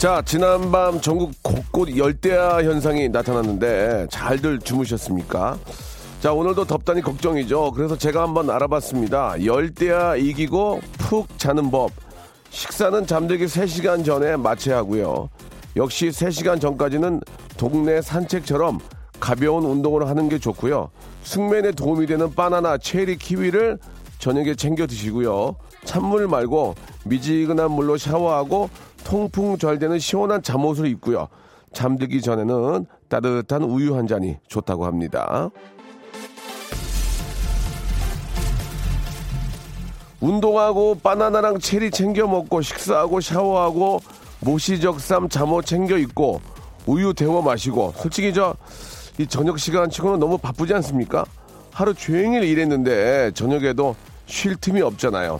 자, 지난밤 전국 곳곳 열대야 현상이 나타났는데 잘들 주무셨습니까? 자, 오늘도 덥다니 걱정이죠. 그래서 제가 한번 알아봤습니다. 열대야 이기고 푹 자는 법. 식사는 잠들기 3시간 전에 마쳐야 하고요. 역시 3시간 전까지는 동네 산책처럼 가벼운 운동을 하는 게 좋고요. 숙면에 도움이 되는 바나나, 체리, 키위를 저녁에 챙겨 드시고요. 찬물 말고 미지근한 물로 샤워하고 통풍 잘 되는 시원한 잠옷을 입고요. 잠들기 전에는 따뜻한 우유 한 잔이 좋다고 합니다. 운동하고 바나나랑 체리 챙겨 먹고 식사하고 샤워하고 모시적삼 잠옷 챙겨 입고 우유 데워 마시고 솔직히 저 이 저녁 시간 치고는 너무 바쁘지 않습니까? 하루 종일 일했는데 저녁에도 쉴 틈이 없잖아요.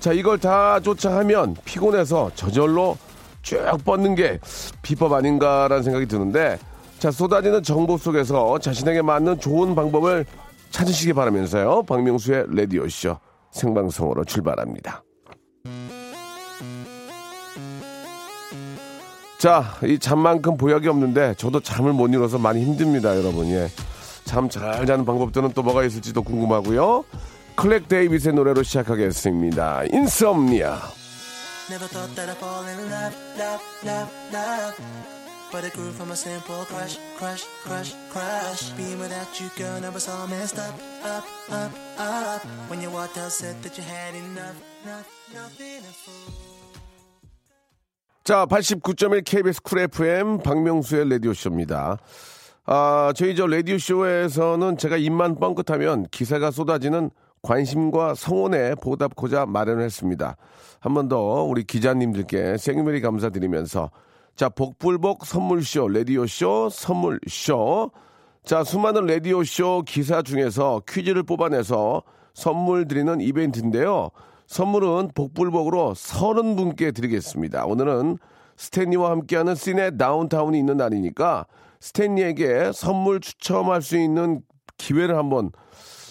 자 이걸 다 쫓아하면 피곤해서 저절로 쭉 뻗는 게 비법 아닌가라는 생각이 드는데 자 쏟아지는 정보 속에서 자신에게 맞는 좋은 방법을 찾으시기 바라면서요. 박명수의 레디오쇼 생방송으로 출발합니다. 자, 이 잠만큼 보약이 없는데 저도 잠을 못 이뤄서 많이 힘듭니다, 여러분. 예. 잠 잘 자는 방법들은 또 뭐가 있을지도 궁금하고요. 클렉 데이비스의 노래로 시작하겠습니다. 인썸니아. Never thought that I'd fall in love, love, love, love. But it grew from a simple crush, crush, crush, crush. Being without you, girl, never saw messed up, up, up, up. When you walked out, said that you had enough, enough, nothing to fool. 자, 89.1 KBS 쿨 FM 박명수의 라디오쇼입니다. 아, 저희 저 라디오쇼에서는 제가 입만 뻥끗하면 기사가 쏟아지는 관심과 성원에 보답고자 마련을 했습니다. 한 번 더 우리 기자님들께 생유메리 감사드리면서 자, 복불복 선물쇼, 라디오쇼, 선물쇼. 자, 수많은 라디오쇼 기사 중에서 퀴즈를 뽑아내서 선물 드리는 이벤트인데요. 선물은 복불복으로 30분께 드리겠습니다. 오늘은 스탠리와 함께하는 시내 다운타운이 있는 날이니까 스탠리에게 선물 추첨할 수 있는 기회를 한번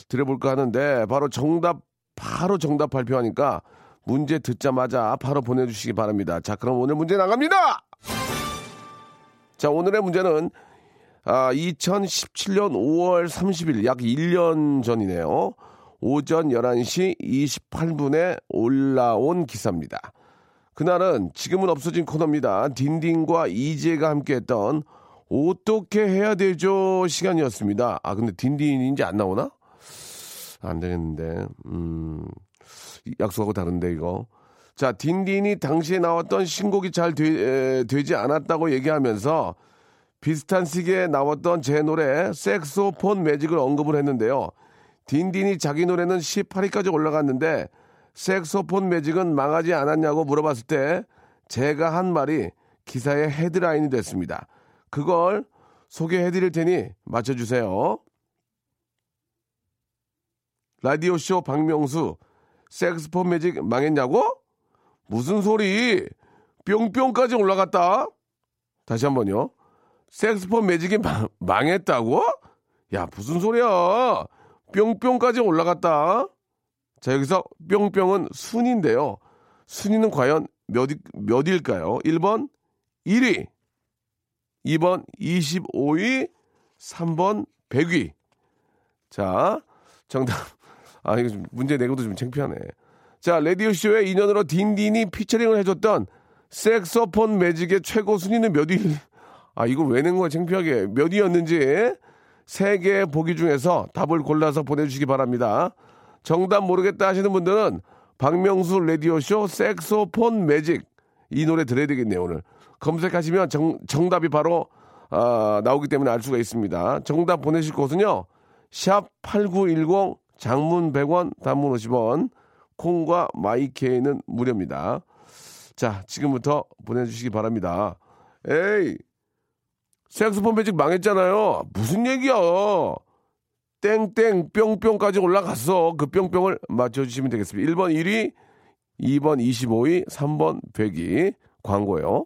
드려볼까 하는데 바로 정답, 바로 정답 발표하니까 문제 듣자마자 바로 보내주시기 바랍니다. 자, 그럼 오늘 문제 나갑니다! 자, 오늘의 문제는 아, 2017년 5월 30일, 약 1년 전이네요. 오전 11시 28분에 올라온 기사입니다. 그날은 지금은 없어진 코너입니다. 딘딘과 이재가 함께했던 어떻게 해야 되죠 시간이었습니다. 아 근데 이제 안 나오나? 안 되겠는데. 음 약속하고 다른데 이거. 자 딘딘이 당시에 나왔던 신곡이 잘 되, 에, 되지 않았다고 얘기하면서 비슷한 시기에 나왔던 제 노래 섹소폰 매직을 언급을 했는데요. 딘딘이 자기 노래는 18위까지 올라갔는데 섹소폰 매직은 망하지 않았냐고 물어봤을 때 제가 한 말이 기사의 헤드라인이 됐습니다. 그걸 소개해드릴 테니 맞춰주세요. 라디오쇼 박명수 섹스폰 매직 망했냐고? 무슨 소리? 뿅뿅까지 올라갔다? 다시 한 번요. 섹스폰 매직이 망, 망했다고? 야 무슨 소리야? 뿅뿅까지 올라갔다. 자, 여기서 뿅뿅은 순인데요. 순위는 과연 몇, 몇일까요? 1번 1위, 2번 25위, 3번 100위. 자, 정답. 아, 이거 좀 문제 내고도 좀 창피하네. 자, 라디오쇼의 인연으로 딘딘이 피처링을 해줬던 섹소폰 매직의 최고 순위는 몇 위? 아, 이걸 왜 낸 거야, 창피하게. 몇 위였는지. 세 개의 보기 중에서 답을 골라서 보내주시기 바랍니다. 정답 모르겠다 하시는 분들은 박명수 라디오쇼 섹소폰 매직 이 노래 들어야 되겠네요 오늘 검색하시면 정, 정답이 바로 아, 나오기 때문에 알 수가 있습니다. 정답 보내실 곳은요. 샵 8910 장문 100원 단문 50원 콩과 마이케이는 무료입니다. 자, 지금부터 보내주시기 바랍니다. 에이, 색소폰 매직 망했잖아요. 무슨 얘기야? 땡땡 뿅뿅까지 올라갔어. 그 뿅뿅을 맞춰주시면 되겠습니다. 1번 1위, 2번 25위, 3번 100위. 광고요.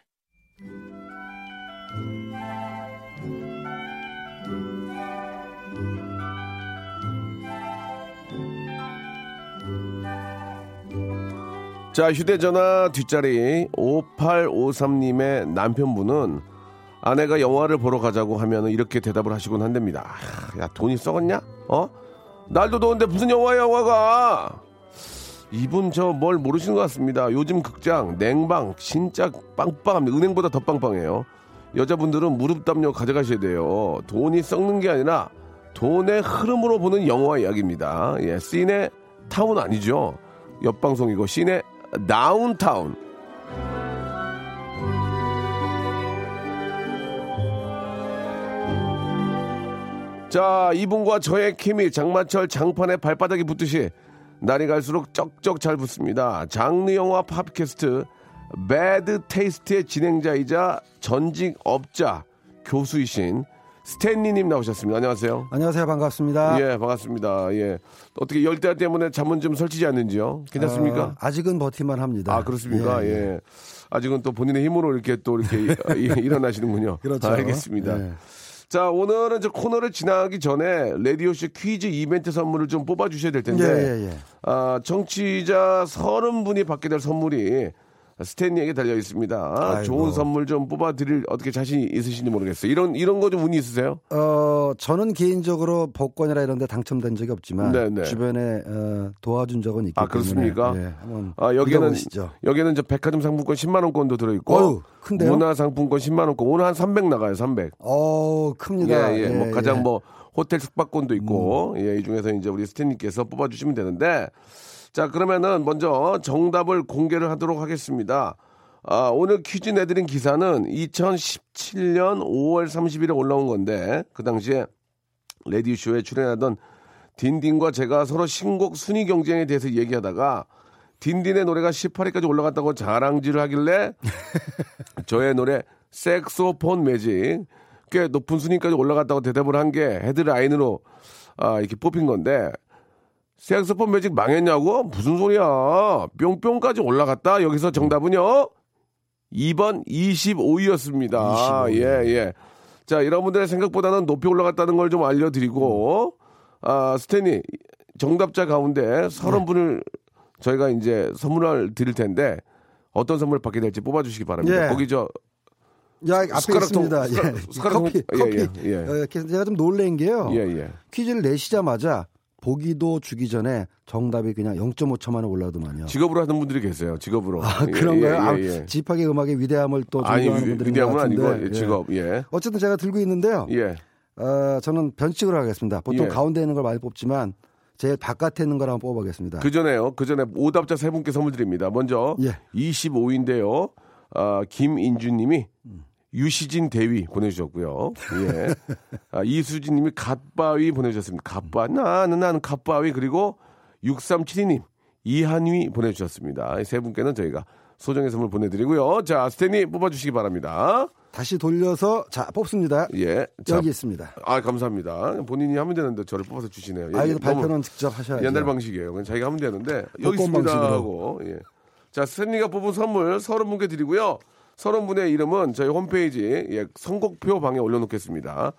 자, 휴대전화 뒷자리 5853님의 남편분은 아내가 영화를 보러 가자고 하면 이렇게 대답을 하시곤 한답니다. 아, 야, 돈이 썩었냐? 어? 날도 더운데 무슨 영화야, 영화가? 이분 저 뭘 모르시는 것 같습니다. 요즘 극장, 냉방, 진짜 빵빵합니다. 은행보다 더 빵빵해요. 여자분들은 무릎 담요 가져가셔야 돼요. 돈이 썩는 게 아니라 돈의 흐름으로 보는 영화 이야기입니다. 예, 씬의 타운 아니죠. 옆방송이고 씬의 다운타운. 자, 이분과 저의 케미 장마철 장판에 발바닥이 붙듯이 날이 갈수록 쩍쩍 잘 붙습니다. 장르 영화 팝캐스트 배드 테이스트의 진행자이자 전직 업자 교수이신 스탠리님 나오셨습니다. 안녕하세요. 안녕하세요. 반갑습니다. 예, 반갑습니다. 예. 어떻게 열대 때문에 잠은 좀 설치지 않는지요? 괜찮습니까? 어, 아직은 버티만 합니다. 아, 그렇습니까? 예, 예. 아직은 또 본인의 힘으로 이렇게 또 이렇게 이- 일어나시는군요. 그렇죠. 알겠습니다. 예. 자, 오늘은 저 코너를 지나가기 전에 라디오쇼 퀴즈 이벤트 선물을 좀 뽑아주셔야 될 텐데. 예, 예, 예. 아, 청취자 서른 분이 받게 될 선물이 스탠리에게 달려 있습니다. 아이고. 좋은 선물 좀 뽑아 드릴 어떻게 자신 있으신지 모르겠어요. 이런 이런 거 좀 운이 있으세요? 어, 저는 개인적으로 복권이라 이런 데 당첨된 적이 없지만 네, 네. 주변에 어, 도와준 적은 있기 아, 때문에 그렇습니까? 예, 한번 아, 여기는. 여기는 저 백화점 상품권 10만 원권도 들어 있고 어휴? 문화 상품권 10만 원권 오늘 한 300 나가요. 300. 어, 큽니다. 예, 예. 뭐 가장 예. 음. 뭐 호텔 숙박권도 있고 예, 이 중에서 이제 우리 스탠님께서 뽑아 주시면 되는데 자, 그러면은 먼저 정답을 공개를 하도록 하겠습니다. 아, 오늘 퀴즈 내드린 기사는 2017년 5월 30일에 올라온 건데 그 당시에 레디쇼에 출연하던 딘딘과 제가 서로 신곡 순위 경쟁에 대해서 얘기하다가 딘딘의 노래가 18위까지 올라갔다고 자랑질을 하길래 저의 노래 색소폰 매직 꽤 높은 순위까지 올라갔다고 대답을 한 게 헤드라인으로 아, 이렇게 뽑힌 건데 색소폰 매직 망했냐고? 무슨 소리야. 뿅뿅까지 올라갔다. 여기서 정답은요. 2번 25위였습니다. 25위. 예, 예. 자, 여러분들의 생각보다는 높이 올라갔다는 걸 좀 알려드리고, 아, 스탠이 정답자 가운데 30분을 저희가 이제 선물을 드릴 텐데, 어떤 선물 받게 될지 뽑아주시기 바랍니다. 예. 거기 저, 야, 앞에 있습니다. 숟가락- 예. 커피, 예, 커피. 예, 예. 어, 그래서 제가 좀 놀란 게요. 예, 예. 퀴즈를 내시자마자 보기도 주기 전에 정답이 그냥 0.5초 만에 올라오더만요. 직업으로 하는 분들이 계세요. 직업으로. 아, 예, 그런가요? 예, 아, 예, 예. 집학의 음악의 위대함을 또 아니, 존경하는 위- 분들인 위대함은. 아니고, 예, 직업, 예. 어쨌든 제가 들고 있는데요. 예. 어, 저는 변칙으로 하겠습니다. 보통 예. 가운데 있는 걸 많이 뽑지만 제일 바깥에 있는 걸 한번 뽑아보겠습니다. 그 전에요. 그 전에 오답자 세 분께 선물 드립니다. 먼저 예. 25인데요. 아, 김인주님이 유시진 대위 보내주셨고요. 예. 아, 이수진님이 갓바위 보내주셨습니다. 갓바 나는 나는 갓바위 그리고 6372님 이한위 보내주셨습니다. 이세 분께는 저희가 소정의 선물 보내드리고요. 자 스탠리 뽑아주시기 바랍니다. 다시 돌려서 자 뽑습니다. 예. 자, 여기 있습니다. 아 감사합니다. 본인이 하면 되는데 저를 뽑아서 주시네요. 아, 이거 발표는 직접 하셔야죠. 옛날 방식이에요. 자기가 하면 되는데 여기 있습니다 방식으로. 하고 예. 자 스탠리가 뽑은 선물 서른 분께 드리고요. 서른 분의 이름은 저희 홈페이지 예, 선곡표 방에 올려놓겠습니다.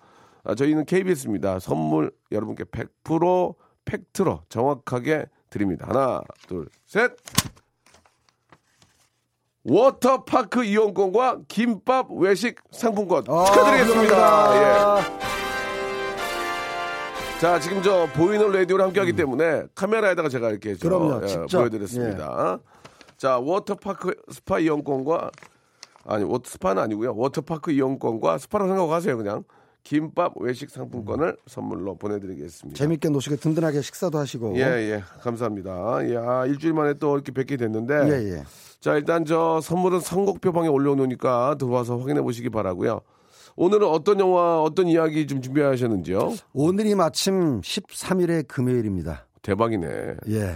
아, 저희는 KBS입니다. 선물 여러분께 100% fact로 정확하게 드립니다. 하나, 둘, 셋. 워터파크 이용권과 김밥 외식 상품권 아, 축하드리겠습니다. 예. 자, 지금 저 보이는 라디오를 함께 하기 때문에 카메라에다가 제가 이렇게 저, 음. 그럼요, 예, 직접. 예. 보여드렸습니다. 자, 워터파크 스파 이용권과 아니, 워터 스파는 아니고요. 워터파크 이용권과 스파라고 생각하세요, 그냥. 김밥 외식 상품권을 선물로 보내드리겠습니다. 재밌게 노시고 든든하게 식사도 하시고. 예, 예. 감사합니다. 예, 아, 일주일 만에 또 이렇게 뵙게 됐는데. 예, 예. 자, 일단 저 선물은 선곡표 방에 올려놓으니까 들어와서 확인해 보시기 바라고요 오늘은 어떤 영화, 어떤 이야기 좀 준비하셨는지요? 오늘이 마침 13일의 금요일입니다. 대박이네. 예.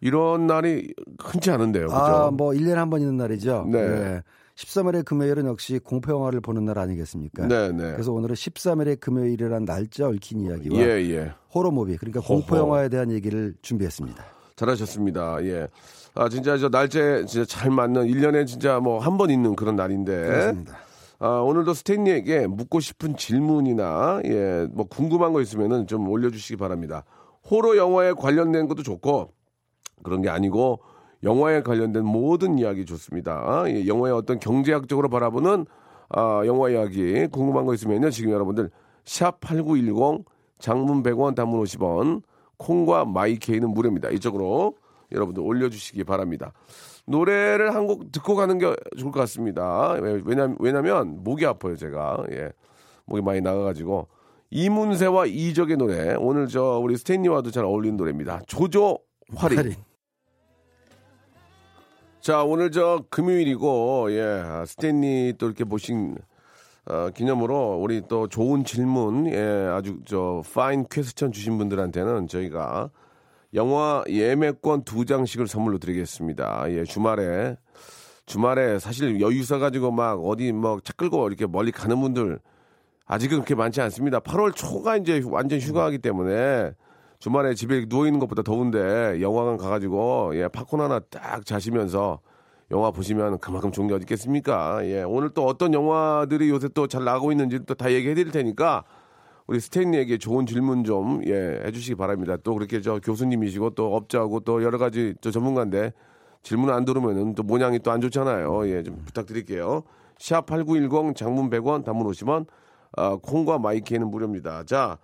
이런 날이 흔치 않은데요. 그죠? 아, 뭐 1년에 한 번 있는 날이죠. 네. 예. 13일의 금요일은 역시 공포 영화를 보는 날 아니겠습니까? 네, 네. 그래서 오늘은 13일의 금요일이라는 날짜 얽힌 이야기와 예, 예. 호러 무비 그러니까 공포. 영화에 대한 얘기를 준비했습니다. 잘하셨습니다. 예. 아, 진짜 저 날짜에 진짜 잘 맞는 1년에 진짜 뭐 한 번 있는 그런 날인데. 그렇습니다. 아, 오늘도 스탠리에게 묻고 싶은 질문이나 예, 뭐 궁금한 거 있으면은 좀 올려 주시기 바랍니다. 호러 영화에 관련된 것도 좋고 그런 게 아니고 영화에 관련된 모든 이야기 좋습니다. 예, 영화의 어떤 경제학적으로 바라보는 아, 영화 이야기 궁금한 거 있으면요 지금 여러분들 샵 #8910 장문 100원, 단문 50원 콩과 마이케이는 무료입니다. 이쪽으로 여러분들 올려주시기 바랍니다. 노래를 한 곡 듣고 가는 게 좋을 것 같습니다. 왜- 왜냐, 왜냐면 목이 아파요, 제가. 예. 목이 많이 나가가지고. 이문세와 이적의 노래. 오늘 저 우리 스탠리와도 잘 어울리는 노래입니다. 조조 활인. 할인. 자, 오늘 저 금요일이고, 예, 아, 스탠리 또 이렇게 보신, 어, 기념으로 우리 또 좋은 질문, 예, 아주 저, fine question 주신 분들한테는 저희가 영화 예매권 두 장씩을 선물로 드리겠습니다. 예, 주말에, 주말에 사실 여유 있어 가지고 막 어디 뭐차 끌고 이렇게 멀리 가는 분들 아직은 그렇게 많지 않습니다. 8월 초가 이제 완전 휴가하기 때문에 주말에 집에 누워 있는 것보다 더운데 영화관 가가지고 예 팝콘 하나 딱 자시면서 영화 보시면 그만큼 좋은 게 어디 있겠습니까? 예 오늘 또 어떤 영화들이 요새 또 잘 나가고 있는지 또 다 얘기해 드릴 테니까 우리 스탠리에게 좋은 질문 좀 예 해주시기 바랍니다. 또 그렇게 저 교수님이시고 또 업자하고 또 여러 가지 저 전문가인데 질문 안 들으면은 또 모양이 또 안 좋잖아요. 예 좀 부탁드릴게요. 샵8910 장문 100원 단문 50원 아, 콩과 my K는 무료입니다. 자,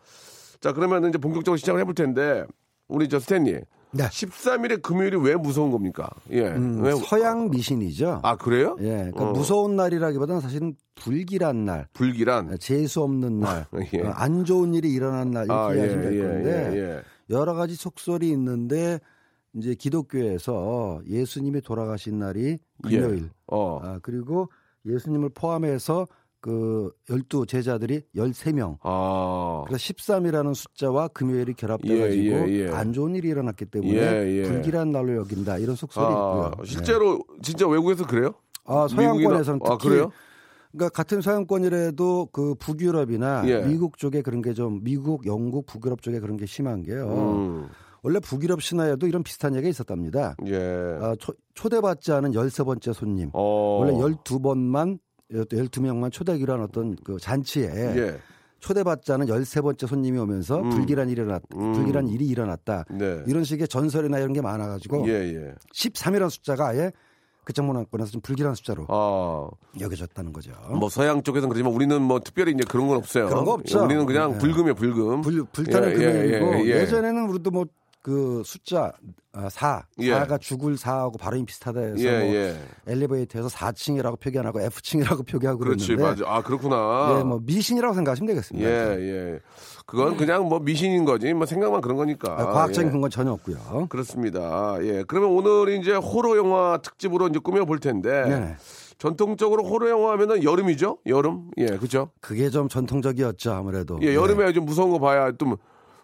자 그러면 이제 본격적으로 시작을 해볼 텐데 우리 저 스탠리 네. 13일의 금요일이 왜 무서운 겁니까? 예. 음, 왜? 서양 미신이죠. 아 그래요? 예, 그러니까 어. 무서운 날이라기보다는 사실은 불길한 날, 불길한. 재수 없는 날, 예. 어, 안 좋은 일이 일어난 날 이렇게 아, 예, 이해하시면 될 예, 건데 예, 예. 여러 가지 속설이 있는데 이제 기독교에서 예수님이 돌아가신 날이 금요일, 예. 어. 아, 그리고 예수님을 포함해서 그 열두 제자들이 13명. 아. 그래서 13이라는 숫자와 금요일이 결합돼 예, 가지고 예, 예. 안 좋은 일이 일어났기 때문에 예, 예. 불길한 날로 여긴다. 이런 속설이 아, 있고요. 네. 실제로 진짜 외국에서 그래요? 아, 서양권에서는 아, 특히 그래요? 그러니까 같은 서양권이라도 그 북유럽이나 예. 미국 쪽에 그런 게 좀 미국, 영국, 북유럽 쪽에 그런 게 심한 게요. 음. 원래 북유럽 신화에도 이런 비슷한 얘기가 있었답니다. 예. 아, 초, 초대받지 않은 13번째 손님. 어. 원래 12번만 12명만 초대하기로 한 어떤 그 잔치에 예. 초대받지 않은 13번째 손님이 오면서 음. 불길한 일이 일어났 음. 불길한 일이 일어났다. 네. 이런 식의 전설이나 이런 게 많아 가지고 예, 예. 13이라는 숫자가 아예 그쪽 문화권에서 좀 불길한 숫자로 아. 여겨졌다는 거죠. 뭐 서양 쪽에서는 그렇지만 우리는 뭐 특별히 이제 그런 건 없어요. 그런 거 없죠. 우리는 그냥 예. 불금이에요, 불금. 불, 불타는 예, 금요일이고 예, 예, 예. 예, 전에는 우리도 뭐 그 숫자 아, 4, 예. 4가 죽을 4하고 발음이 비슷하다 해서 예, 뭐 예. 엘리베이터에서 4층이라고 표기 안 하고 F층이라고 표기하고 그렇지, 그러는데 맞아. 아, 그렇구나. 예, 뭐 미신이라고 생각하시면 되겠습니다. 예, 예. 그건 그냥 뭐 미신인 거지. 뭐 생각만 그런 거니까. 아, 과학적인 예. 근거는 전혀 없고요. 그렇습니다. 예. 그러면 오늘 이제 호러 영화 특집으로 이제 꾸며 볼 텐데. 네. 전통적으로 호러 영화 하면은 여름이죠? 여름? 예, 그죠? 그게 좀 전통적이었죠 아무래도. 예, 여름에 좀 무서운 거 봐야 또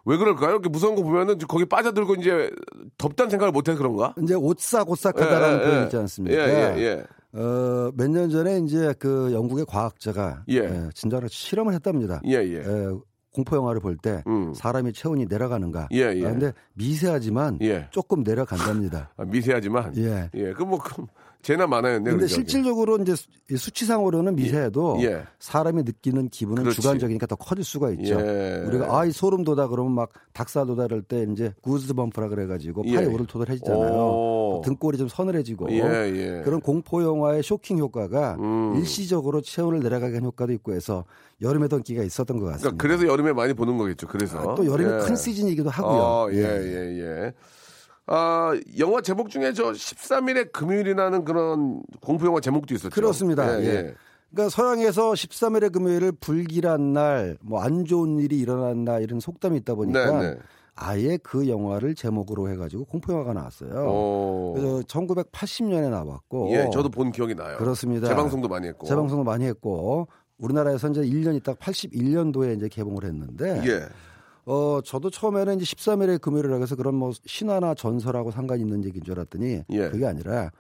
왜 그럴까요? 이렇게 무서운 거 보면은 거기 빠져들고 이제 덥다는 생각을 못 해서 그런가? 이제 오싹오싹하다라는 예, 예, 표현 예. 있지 않습니까? 예, 예, 예. 어, 몇 년 전에 이제 그 영국의 과학자가 예. 예, 진짜로 실험을 했답니다. 예, 예. 예, 공포 영화를 볼때 음. 사람이 체온이 내려가는가? 예, 예. 아, 근데 미세하지만 예. 조금 내려간답니다. 아, 미세하지만. 예. 예. 그 뭐, 그, 죄나 많아요. 네, 근데? 실질적으로 이제 수- 수치상으로는 미세해도 예. 사람이 느끼는 기분은 그렇지. 주관적이니까 더 커질 수가 있죠. 예. 우리가 아이 소름 돋아 그러면 막 닭살 돋아 그럴 때 이제 구즈 범프라 그래가지고 팔이 예. 오돌토돌해지잖아요. 오. 등골이 좀 서늘해지고 예, 예. 그런 공포 영화의 쇼킹 효과가 음. 일시적으로 체온을 내려가게 한 효과도 있고 해서 여름에도 인기가 있었던 것 같습니다. 그러니까 그래서 여름에 많이 보는 거겠죠. 그래서. 아, 또 여름이 예. 큰 시즌이기도 하고요. 어, 예, 예, 예. 아, 영화 제목 중에 저 13일의 금요일이라는 그런 공포 영화 제목도 있었죠. 그렇습니다. 예, 예. 예. 그러니까 서양에서 13일의 금요일을 불길한 날, 뭐 안 좋은 일이 일어난 날 이런 속담이 있다 보니까 네, 네. 아예 그 영화를 제목으로 해가지고 공포 영화가 나왔어요. 어. 그래서 1980년에 나왔고, 예, 저도 본 기억이 나요. 그렇습니다. 재방송도 많이 했고. 재방송도 많이 했고, 우리나라에서 이제 1년 있다 81년도에 이제 개봉을 했는데, 예. 어 저도 처음에는 이제 13일의 금요일이라고 해서 그런 뭐 신화나 전설하고 상관이 있는 얘기인 줄 알았더니 예. 그게 아니라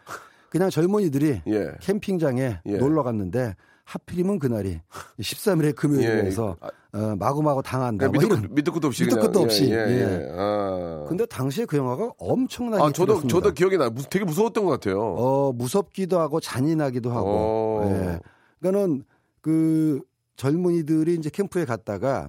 그냥 젊은이들이 예. 캠핑장에 예. 놀러 갔는데 하필이면 그날이 13일의 금요일이라서 예. 어, 마구마구 당한다. 그냥 뭐 밑도. 끝- 끝도 없이 밑도. 끝도 없이. 예, 예, 예. 예. 아. 근데 당시에 그 영화가 엄청나게 아, 저도 히트했습니다. 저도 기억이 나. 무- 되게 무서웠던 것 같아요. 어 무섭기도 하고 잔인하기도 하고. 어. 예. 그러니까는 그 젊은이들이 이제 캠프에 갔다가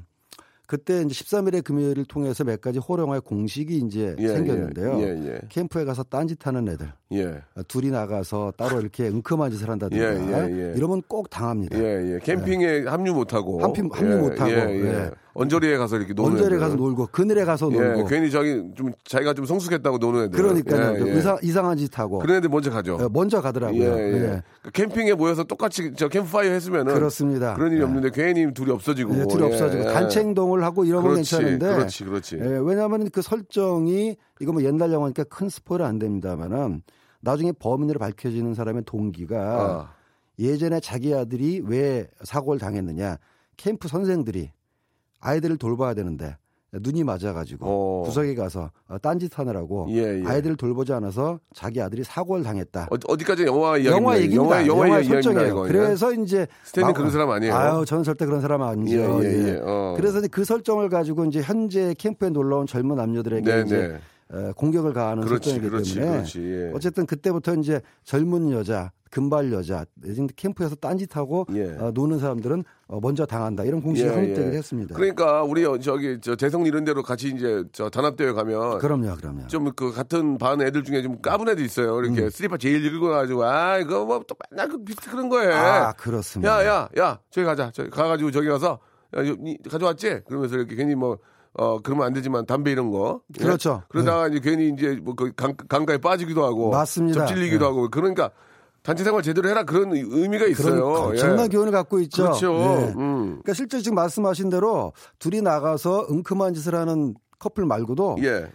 그때 이제 13일의 금요일을 통해서 몇 가지 호령화의 공식이 이제 예, 생겼는데요. 예, 예, 캠프에 가서 딴짓하는 애들 예. 어, 둘이 나가서 따로 이렇게 응큼한 짓을 한다든가 예, 예, 예. 이러면 꼭 당합니다. 예, 예. 캠핑에 합류 못하고. 합류- 합류 예, 못하고. 예, 예. 예. 언저리에 가서 이렇게 노는 언저리에. 가서 놀고 그늘에 가서 예, 놀고 괜히 저기 좀 자기가 좀 성숙했다고 노는 애들. 그러니까요. 예, 그 예. 이상, 이상한 짓 하고 그런 애들 먼저 가죠. 어, 먼저 가더라고요. 예, 예. 예. 그 캠핑에 모여서 똑같이 저 캠프파이어 했으면은 그렇습니다. 그런 일이 예. 없는데 괜히 둘이 없어지고 예, 둘이 예, 없어지고 예. 단체 행동을 하고 이러면 그렇지, 괜찮은데 그렇지, 그렇지. 예, 왜냐하면 그 설정이 이거 뭐 옛날 영화니까 큰 스포일 안 됩니다만은 나중에 범인으로 밝혀지는 사람의 동기가 아, 예전에 자기 아들이 왜 사고를 당했느냐 캠프 선생들이 아이들을 돌봐야 되는데 눈이 맞아가지고 어. 구석에 가서 어, 딴짓 하느라고 예, 예. 아이들을 돌보지 않아서 자기 아들이 사고를 당했다. 어, 어디까지나 영화 이야기입니다. 영화 얘기입니다. 영화, 영화, 설정이에요. 그래서 이제 스탠리 막- 그런 사람 아니에요? 아유, 저는 절대 그런 사람 아니죠. 예, 예, 예. 예. 어. 그래서 그 설정을 가지고 이제 현재 캠프에 놀러 온 젊은 남녀들에게 네, 이제 네. 어, 공격을 가하는 그렇지, 설정이기 그렇지, 때문에 그렇지. 예. 어쨌든 그때부터 이제 젊은 여자, 금발 여자, 캠프에서 딴짓하고 예. 어, 노는 사람들은 어, 먼저 당한다 이런 공식이 예, 확립되기도 예. 했습니다. 그러니까 우리 어, 저기 저 대성 이런 데로 같이 이제 저 단합대회 가면 그럼요, 그럼요. 좀 그 같은 반 애들 중에 좀 까분 애들 있어요. 이렇게 슬리퍼 질질 끌고 가지고 아 이거 뭐 또 맨날 그 비슷 그런 거예요. 아, 그렇습니다. 야야 야 저기 가자. 저기 가가지고 저기 가서 야, 가져왔지? 그러면서 이렇게 괜히 뭐 어 그러면 안 되지만 담배 이런 거 예? 그렇죠. 그러다가 이제 괜히 이제 뭐 그 강가에 빠지기도 하고 맞습니다. 접질리기도 예. 하고 그러니까 단체 생활 제대로 해라 그런 의미가 있어요. 그런 예. 엄청난 교훈을 갖고 있죠. 그렇죠. 예. 음. 그러니까 실제 지금 말씀하신 대로 둘이 나가서 은큼한 짓을 하는 커플 말고도 예.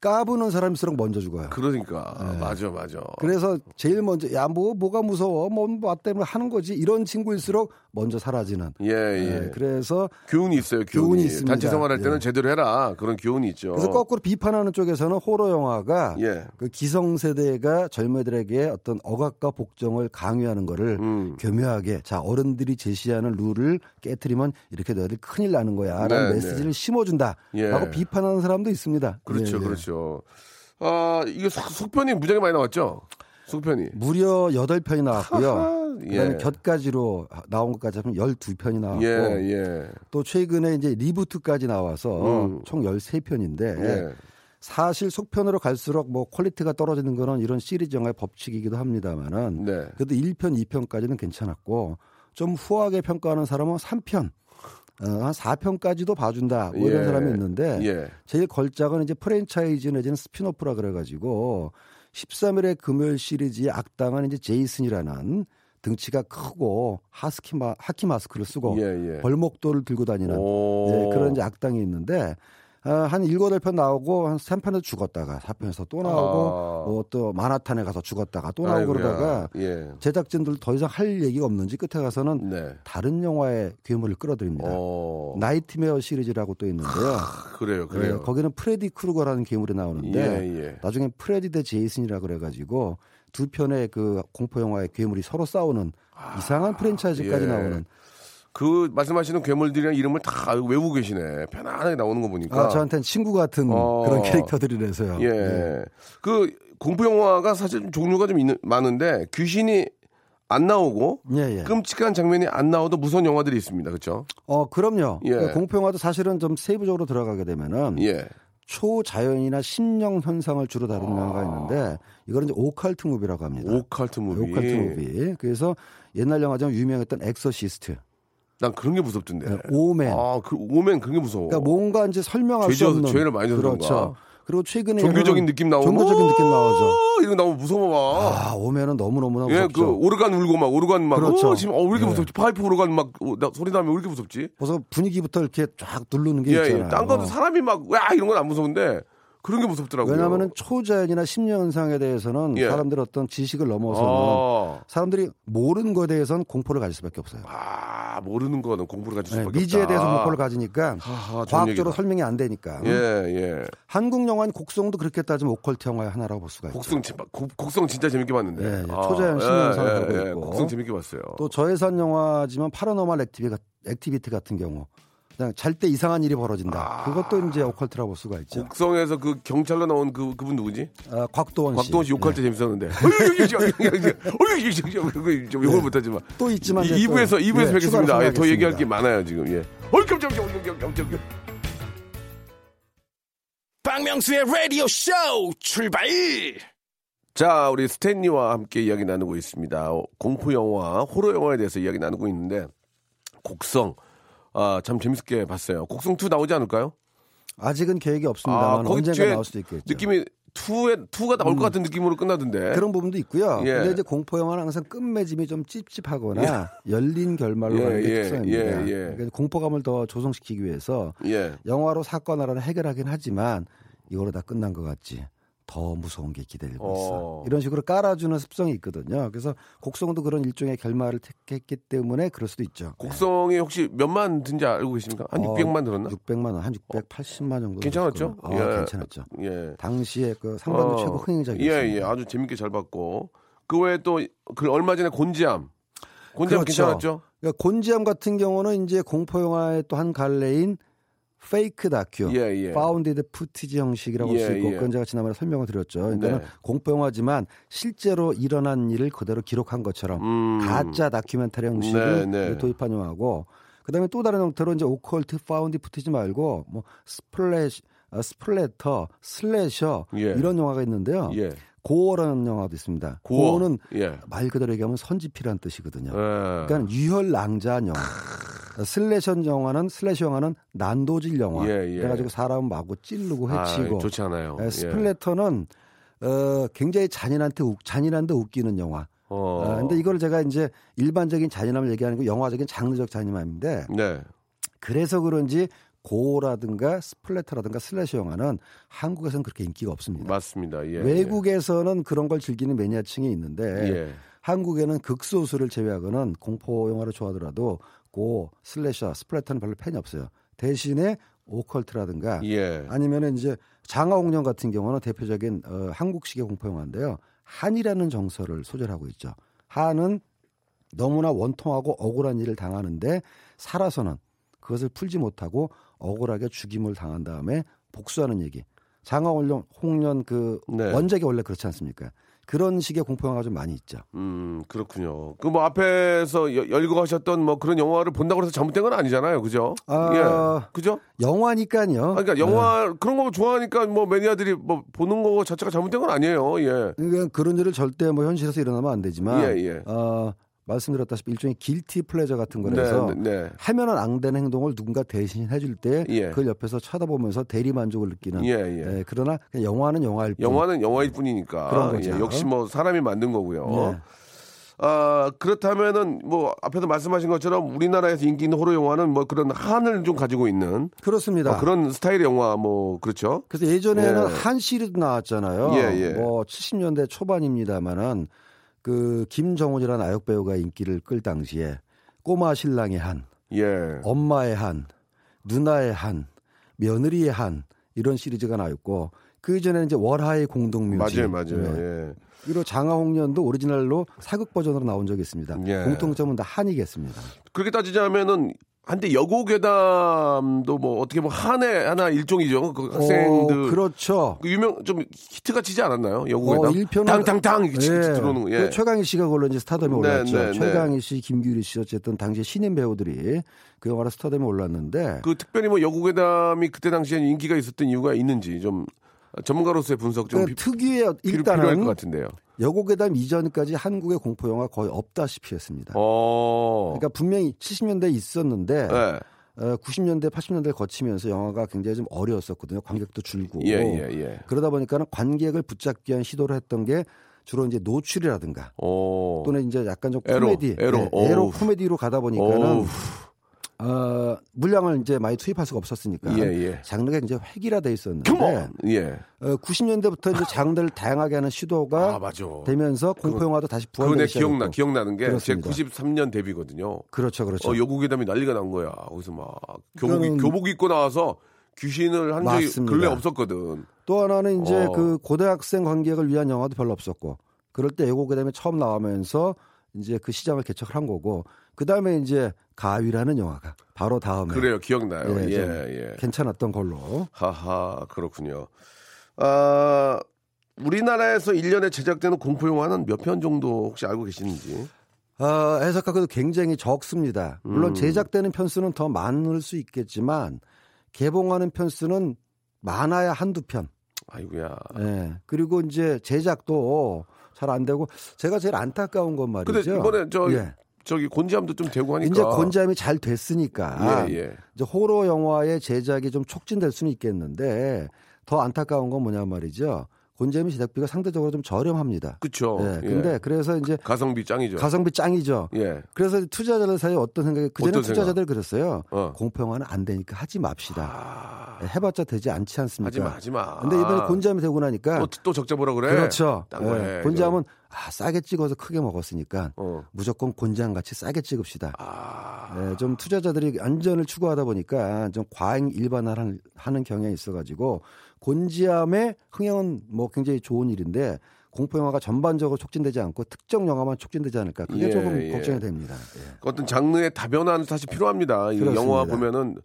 까부는 사람일수록 먼저 죽어요. 그러니까 맞아 맞아. 네. 그래서 제일 먼저 야 뭐 뭐가 무서워 뭐뭐 때문에 하는 거지 이런 친구일수록 먼저 사라지는. 예, 예. 예, 그래서 교훈이 있어요, 교훈이. 교훈이 있습니다. 단체 생활할 때는 예. 제대로 해라. 그런 교훈이 있죠. 그래서 거꾸로 비판하는 쪽에서는 호러 영화가 예. 그 기성 세대가 젊은이들에게 어떤 억압과 복종을 강요하는 거를 음. 교묘하게 자 어른들이 제시하는 룰을 깨뜨리면 이렇게 너희들 큰일 나는 거야라는 네, 메시지를 심어준다라고 예. 비판하는 사람도 있습니다. 그렇죠, 예, 예. 그렇죠. 아, 이게 속- 속편이 무지하게 많이 나왔죠? 속편이. 무려 8편이 나왔고요. 예. 곁가지로 나온 것까지 하면 12편이 나왔고 예, 예. 또 최근에 이제 reboot까지 나와서 음. 총 13편인데 예. 사실 속편으로 갈수록 뭐 quality가 떨어지는 거는 이런 시리즈 영화의 법칙이기도 합니다만은 네. 그래도 1편, 2편까지는 괜찮았고 좀 후하게 평가하는 사람은 3편, 어, 한 4편까지도 봐준다 뭐 이런 예. 사람이 있는데 예. 제일 걸작은 이제 프랜차이즈 내지는 spin-off라 그래가지고 13일의 금요일 시리즈의 악당은 이제 제이슨이라는 등치가 크고 하스키 마, 하키 마스크를 쓰고 예, 예. 벌목도를 들고 다니는 오. 예, 그런 이제 악당이 있는데 아, 한 일곱 여덟 편 나오고 한 3편에서 죽었다가 4편에서 또 나오고 아. 뭐 또 맨해튼에 가서 죽었다가 또 나오고 아이고야. 그러다가 예. 제작진들 더 이상 할 얘기가 없는지 끝에 가서는 네. 다른 영화의 괴물을 끌어들입니다. 어. 나이트메어 시리즈라고 또 있는데요. 그래요, 네, 그래요. 거기는 프레디 크루거라는 괴물이 나오는데 예, 예. 나중에 프레디 대 제이슨이라 그래가지고 두 편의 그 공포 영화의 괴물이 서로 싸우는 이상한 프랜차이즈까지 예. 나오는 그 말씀하시는 괴물들이랑 이름을 다 외우고 계시네. 편안하게 나오는 거 보니까. 아, 저한테는 친구 같은 어. 그런 캐릭터들이라서요. 예. 네. 그 공포 영화가 사실 좀 종류가 좀 있는, 많은데 귀신이 안 나오고 예, 예. 끔찍한 장면이 안 나오도 무서운 영화들이 있습니다. 그렇죠? 어, 그럼요. 예. 그러니까 공포 영화도 사실은 좀 세부적으로 들어가게 되면은 예. 초자연이나 심령 현상을 주로 다루는 영화가 있는데 이거는 이제 occult movie라고 합니다. occult movie. occult movie. 그래서 옛날 영화 중 유명했던 엑소시스트. 난 그런 게 무섭던데. 네, 오멘. 아, 그 오멘 그런 게 무서워. 그러니까 뭔가 이제 설명할 수 없는 죄를 많이 졌던가. 그렇죠. 그리고 최근에 종교적인 느낌 나오고 종교적인 느낌 나오죠. 어, 이거 나오면 무서워. 아 오면은 너무 너무 너무 예, 무섭죠. 그 오르간 울고 막 오르간 막 그렇죠. 어, 지금 어, 왜 이렇게 네. 무섭지? 파이프 오르간 막 어, 나, 소리 나면 왜 이렇게 무섭지? 그래서 분위기부터 이렇게 쫙 누르는 게 예, 있잖아요. 예. 딴 거는 사람이 막 와 이런 건 안 무서운데 그런 게 무섭더라고요. 왜냐하면은 초자연이나 심리현상에 대해서는 예. 사람들의 어떤 지식을 넘어서는 아, 사람들이 모르는 거에 대해서는 공포를 가질 수밖에 없어요. 아, 모르는 거는 공부를 가질 네, 수밖에 미지에 없다. 대해서 공포를 가지니까 하하, 과학적으로. 설명이 안 되니까. 예, 예. 한국 영화는 곡성도 그렇게 따지면 오컬트 영화의 하나라고 볼 수가 있죠. 곡성 진- 곡- 곡성 진짜 재밌게 봤는데. 예, 예. 초자연 신영상을 다루고 있고. 곡성 재밌게 봤어요. 또 저예산 영화지만 파라노멀 액티비, 액티비티 같은 경우 그냥 잘 때 이상한 일이 벌어진다. 그것도 이제 occult라고 볼 수가 있죠. 곡성에서 그 경찰로 나온 그 그분 누구지? 아, 곽도원 씨. 곽도원 씨 욕할 때 예. 재밌었는데. 어이, 욕을 못하지만. 또 있지만 이제 2부에서 또, 2부에서 예, 뵙겠습니다. 아, 더 얘기할. 게 많아요 지금. 예. 어이 깜짝이야, 어이 깜짝이야, 깜짝이야. 박명수의 라디오 쇼 출발 자, 우리 스탠리와 함께 이야기 나누고 있습니다. 어, 공포 영화, 호러 영화에 대해서 이야기 나누고 있는데 곡성. 아, 참 재밌게 봤어요. 곡성 2 나오지 않을까요? 아직은 계획이 없습니다만 거기 언젠가 나올 수도 있겠죠. 느낌이 2에 2가 나올 것 같은 느낌으로 끝나던데. 그런 부분도 있고요. 예. 근데 이제 공포 영화는 항상 끝맺음이 좀 찝찝하거나 열린 결말로 예, 가는 게 예, 특성입니다. 예, 예. 그래서 공포감을 더 조성시키기 위해서 예. 영화로 사건 하나를 해결하긴 하지만 이거로 다 끝난 것 같지. 더 무서운 게 기다리고 어. 있어. 이런 식으로 깔아주는 습성이 있거든요. 그래서 곡성도 그런 일종의 결말을 택했기 때문에 그럴 수도 있죠. 곡성이 혹시 몇만 든지 알고 계십니까? 한 어, 600만 들었나? 600만 원, 한 680만 정도. 괜찮았죠? 어, 괜찮았죠. 예. 당시에 그 상반도 어, 최고 흥행작이었어요. 예, 예. 아주 재밌게 잘 봤고. 그 외에 또, 그 얼마 전에 곤지암. 곤지암 그렇죠. 괜찮았죠? 그러니까 곤지암 같은 경우는 이제 공포 영화의 또 한 갈래인 fake 다큐, 예, 예. found footage 형식이라고 볼 수 예, 있고, 예. 그건 제가 지난번에 설명을 드렸죠. 그러니까 네. 공포 영화지만 실제로 일어난 일을 그대로 기록한 것처럼 음. 가짜 다큐멘터리 형식을 네, 네. 도입한 영화고, 그다음에 또 다른 형태로 이제 occult, found footage 말고 뭐 splash, 어, splatter, slasher 예. 이런 영화가 있는데요. 예. gore라는 영화도 있습니다. 고어. 고어는 예. 말 그대로 얘기하면 선지피란 뜻이거든요. 예. 그러니까 유혈 낭자한 영화. slasher 영화는 slasher 영화는 난도질 영화. 예, 예. 그래가지고 사람 마구 찌르고 아, 해치고. 좋지 않아요. 에, 예. splatter는 어, 굉장히 잔인한데 웃, 잔인한데 웃기는 영화. 어. 어, 근데 이걸 제가 이제 일반적인 잔인함을 얘기하는 거 영화적인 장르적 잔인함인데 네. 그래서 그런지 gore라든가 splatter라든가 slasher 영화는 한국에서는 그렇게 인기가 없습니다. 맞습니다. 예. 외국에서는 그런 걸 즐기는 매니아층이 있는데 예. 한국에는 극소수를 제외하고는 공포 영화를 좋아하더라도 고 슬래셔 스플래터는 별로 팬이 없어요. 대신에 오컬트라든가 예. 아니면은 이제 장화홍련 같은 경우는 대표적인 어, 한국식의 공포 영화인데요. 한이라는 정서를 소재하고 있죠. 한은 너무나 원통하고 억울한 일을 당하는데 살아서는 그것을 풀지 못하고 억울하게 죽임을 당한 다음에 복수하는 얘기. 장화홍련 홍련 그 네. 원작이 원래 그렇지 않습니까? 그런 식의 공포 영화가 좀 많이 있죠. 음, 그렇군요. 그 뭐 앞에서 여- 열거하셨던 뭐 그런 영화를 본다고 해서 잘못된 건 아니잖아요. 그죠? 아. 예. 그죠? 영화니까요. 아, 그러니까 영화 그런 거 좋아하니까 뭐 매니아들이 뭐 보는 거 자체가 잘못된 건 아니에요. 예. 그러니까 그런 일을 절대 뭐 현실에서 일어나면 안 되지만 예, 예. 어, 말씀드렸다시피 일종의 길티 플레저 같은 네, 거라서 네, 네. 하면은 앙된 행동을 누군가 대신 해줄 때 예. 그걸 옆에서 쳐다보면서 대리 만족을 느끼는 예, 예. 예, 그러나 영화는 영화일 뿐 영화는 영화일 뿐이니까. 그런 거죠. 예, 역시 뭐 사람이 만든 거고요. 예. 아, 그렇다면은 뭐 앞에서 말씀하신 것처럼 우리나라에서 인기 있는 호러 영화는 뭐 그런 한을 좀 가지고 있는 그렇습니다. 어, 그런 스타일의 영화 뭐 그렇죠. 그래서 예전에는 예. 한 시리즈 나왔잖아요. 예, 예. 뭐 70년대 초반입니다만은 그 김정훈이라는 아역 배우가 인기를 끌 당시에 꼬마 신랑의 한, 예. 엄마의 한, 누나의 한, 며느리의 한 이런 시리즈가 나왔고 그 이전에는 이제 월하의 공동묘지. 맞아요, 맞아요. 네. 예. 그리고 장하홍련도 오리지널로 사극 버전으로 나온 적이 있습니다. 예. 공통점은 다 한이겠습니다. 그렇게 따지자면은 한때 여고 괴담도 뭐 어떻게 보면 한의 하나 일종이죠. 그 학생들 어, 그렇죠. 그 유명 좀 히트가 치지 않았나요? 여고 괴담. 어, 1편은 탕탕탕 이렇게 치- 예. 들어오는 거. 예. 그 최강희 씨가 그걸로 이제 스타덤에 네, 올랐죠. 네, 네. 최강희 씨, 김규리 씨 어쨌든 당시에 신인 배우들이 그 영화로 스타덤에 올랐는데 그 특별히 뭐 여고 괴담이 그때 당시에 인기가 있었던 이유가 있는지 좀 전문가로서의 분석 좀 그 비- 특유의 필요, 필요할 것 일단은 같은데요. 여고괴담 이전까지 한국의 공포 영화 거의 없다시피 했습니다. 어. 그러니까 분명히 70년대에 있었는데 예. 어, 90년대, 80년대 거치면서 영화가 굉장히 좀 어려웠었거든요. 관객도 줄고. 예, 예, 예. 그러다 보니까는 관객을 붙잡기 위한 시도를 했던 게 주로 이제 노출이라든가 오. 또는 이제 약간 좀 에로, 코미디, 에로. 네, 에로. 코미디로 가다 보니까는 어우. 어, 물량을 이제 많이 투입할 수가 없었으니까 예, 예. 장르가 이제 획일화 돼 있었는데 컴온. 예. 어, 90년대부터 이제 장르를 다양하게 하는 시도가 아. 되면서 공포 영화도 다시 부활되기 기억나, 시작했고. 기억나는 게제 그렇습니다. 93년 데뷔거든요. 그렇죠, 그렇죠. 어, 요국회담이 난리가 난 거야. 거기서 막 교복, 그거는- 교복 입고 나와서 귀신을 한 적이 맞습니다. 근래 없었거든. 또 하나는 이제 어. 그 고등학생 관객을 위한 영화도 별로 없었고 그럴 때 예고그다음에 처음 나오면서 이제 그 시장을 개척을 한 거고 그 다음에 이제 가위라는 영화가 바로 다음에 그래요, 기억나요. 예, 예, 좀 예. 괜찮았던 걸로 하하, 그렇군요. 아, 우리나라에서 1년에 제작되는 공포 영화는 몇 편 정도 혹시 알고 계시는지? 어, 해석하기도 굉장히 적습니다. 음. 물론 제작되는 편수는 더 많을 수 있겠지만 개봉하는 편수는 많아야 한두 편. 아이고야. 예. 그리고 이제 제작도 잘 안 되고 제가 제일 안타까운 건 말이죠. 근데 이번에 저 예. 저기 곤지암도 좀 되고 하니까 이제 곤잠이 잘 됐으니까 예, 예. 이제 호러 영화의 제작이 좀 촉진될 수는 있겠는데 더 안타까운 건 뭐냐 말이죠. 곤잠이 제작비가 상대적으로 좀 저렴합니다. 그쵸. 예. 예. 근데 그래서 이제 가성비 짱이죠. 가성비 짱이죠. 예. 그래서 투자자들 사이에 어떤 생각이 그전에? 투자자들 그랬어요. 어. 공포 영화는 안 되니까 하지 맙시다. 아, 예, 해봤자 되지 않지 않습니까? 하지 마, 하지 마. 근데 이번에 곤잠이 되고 나니까 또, 또 적자 보라 그래. 그렇죠. 예, 해, 곤잠은 아 싸게 찍어서 크게 먹었으니까 어. 무조건 곤잠 같이 싸게 찍읍시다. 아, 예, 좀 투자자들이 안전을 추구하다 보니까 좀 과잉 일반화를 하는 경향이 있어가지고 곤지암의 흥행은 뭐 굉장히 좋은 일인데 공포 영화가 전반적으로 촉진되지 않고 특정 영화만 촉진되지 않을까 그게 예, 조금 예. 걱정이 됩니다. 예. 어떤 장르의 다변화는 사실 필요합니다. 이. 영화 보면은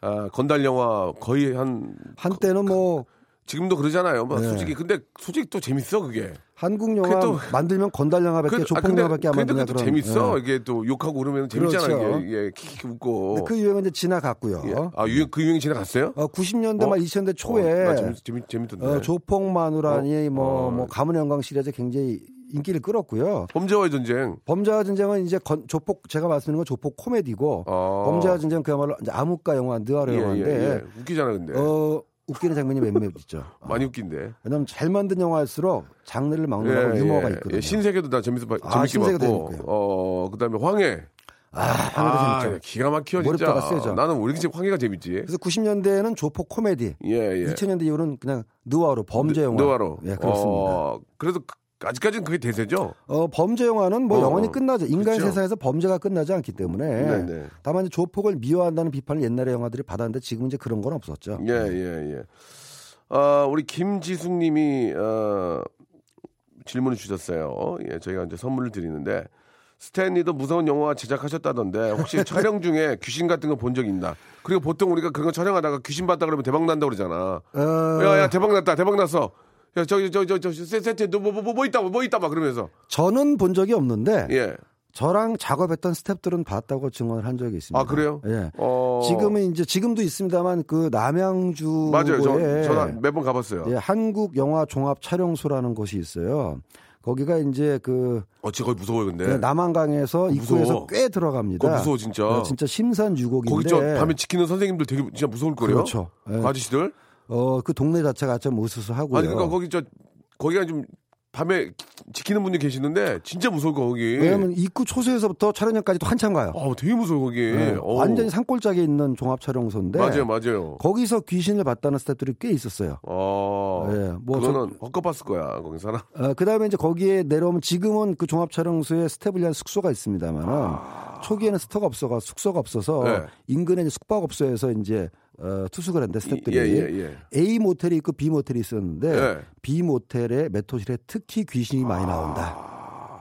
아, 건달 영화 거의 한 한때는 뭐 지금도 그러잖아요. 뭐 네. 솔직히 근데 솔직히 또 재밌어 그게. 한국 영화 또- 만들면 건달 영화밖에 그- 아, 조폭 영화밖에 안 만드냐 그런 재밌어. 예. 이게 또 욕하고 그러면 재밌잖아요. 그렇죠. 이게, 키키 웃고. 그 유행은 이제 지나갔고요. 예. 아 유행 그 유행이 지나갔어요? 어, 90년대 어? 말 2000대 초에 어, 나 재밌, 재밌, 재밌던데. 어, 조폭 마누라니 어? 뭐, 어. 뭐 가문 영광 시리즈 굉장히 인기를 끌었고요. 범죄와의 전쟁. 범죄와 전쟁은 이제 건- 조폭 제가 말씀드린 건 조폭 코미디고 어. 범죄와 전쟁 그야말로 암흑가 영화, 느와르 예, 영화인데 예, 예. 웃기잖아 근데. 어 웃기는 장면이 몇몇 있죠. 많이 웃긴데. 왜냐면 잘 만든 영화일수록 장르를 막론하고 유머가 있거든요. 예, 신세계도 나 재밌어 봐- 아, 재밌게 신세계도 봤고. 재밌고요. 어 그다음에 황해. 아, 황해도 아, 재밌죠. 기가 막혀 진짜. 세죠. 나는 왜 이렇게 황해가 재밌지? 그래서 90년대에는 조폭 코미디, 예, 예. 2000년대 이후는 그냥 느와르 범죄 영화. 노아로. 예, 그렇습니다. 어, 그래도 그- 아직까지는 그게 대세죠. 어, 범죄 영화는 뭐 어, 영원히 끝나죠. 인간 그렇죠. 세상에서 범죄가 끝나지 않기 때문에. 네, 네. 다만 조폭을 미워한다는 비판을 옛날에 영화들이 받았는데 지금 이제 그런 건 없었죠. 예, 예, 예. 어, 우리 김지숙 님이, 어, 질문을 주셨어요. 예, 저희가 이제 선물을 드리는데, 스탠리도 무서운 영화 제작하셨다던데, 혹시 촬영 중에 귀신 같은 거 본 적 있나? 그리고 보통 우리가 그런 거 촬영하다가 귀신 봤다 그러면 대박 난다 그러잖아. 어, 야, 야, 대박 났다, 대박 났어. 야, 저기, 저, 저, 저, 세- 세트에 너 뭐, 뭐, 뭐 있다, 뭐 있다, 막 그러면서. 저는 본 적이 없는데 예. 저랑 작업했던 스탭들은 봤다고 증언을 한 적이 있습니다. 아, 그래요? 예. 어. 지금은 이제 지금도 있습니다만 그 남양주에 맞아요. 저, 저 매번 가봤어요. 예, 한국 영화 종합 촬영소라는 곳이 있어요. 거기가 이제 그 어, 진짜 거기 무서워요, 근데. 그 남한강에서 입구에서 무서워. 꽤 들어갑니다. 그거 무서워, 진짜. 어, 진짜 심산 유곡인데. 거기 저 밤에 지키는 선생님들 되게 진짜 무서울 거예요. 그렇죠. 예. 그 아저씨들. 어, 그 동네 자체가 좀 으스스하고요. 아니 그러니까 거기 저 거기가 좀 밤에 기- 지키는 분이 계시는데 진짜 무서울 거 거기. 왜냐면 입구 초소에서부터 촬영장까지 도 한참 가요. 어, 되게 무서워 거기. 예, 어우. 완전히 산골짜기에 있는 종합 촬영소인데 맞아요, 맞아요. 거기서 귀신을 봤다는 스태프들이 꽤 있었어요. 어, 예, 뭐 그거는 헛것봤을 거야 거기 사람. 어, 그다음에 이제 거기에 내려오면 지금은 그 종합 촬영소에 스텝을 위한 숙소가 있습니다만은 초기에는 스터가 없어가 숙소가 없어서 아. 네. 이제 숙박업소에서 이제 어, 투숙을 했는데 스태프들이 예, 예, 예. A 모텔이 있고 B 모텔이 있었는데 예. B 모텔의 메토실에 특히 귀신이 많이 나온다.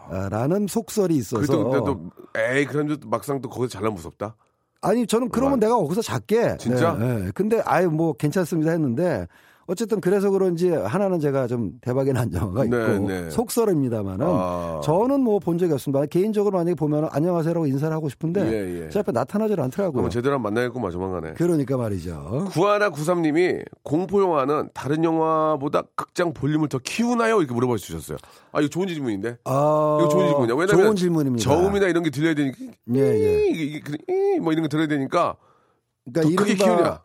아, 라는 속설이 있어서 그래도 또 에이 그럼 또 막상 또 거기서 잘나 무섭다. 아니 저는 그러면 내가 거기서 잘게. 진짜? 네, 네. 근데 아예 뭐 괜찮습니다 했는데 어쨌든 그래서 그런지 하나는 제가 좀 대박이 난 영화가 있고 네, 네. 속설입니다만은 아. 저는 뭐 본 적이 없습니다. 개인적으로 만약에 보면 안녕하세요라고 인사를 하고 싶은데 예, 예. 제 앞에 나타나질 않더라고요. 제대로 한번 만나야겠구만 조만간에. 그러니까 말이죠. 구하나 구삼님이 공포 영화는 다른 영화보다 극장 볼륨을 더 키우나요? 이렇게 물어봐 주셨어요. 아 이거 좋은 질문인데. 아, 이거 좋은 질문이야. 왜냐면 좋은 질문입니다. 저음이나 이런 게 들려야 되니까 예, 예. 그- 이- 뭐 이런 거 들어야 되니까 그러니까 더 크게 키우냐?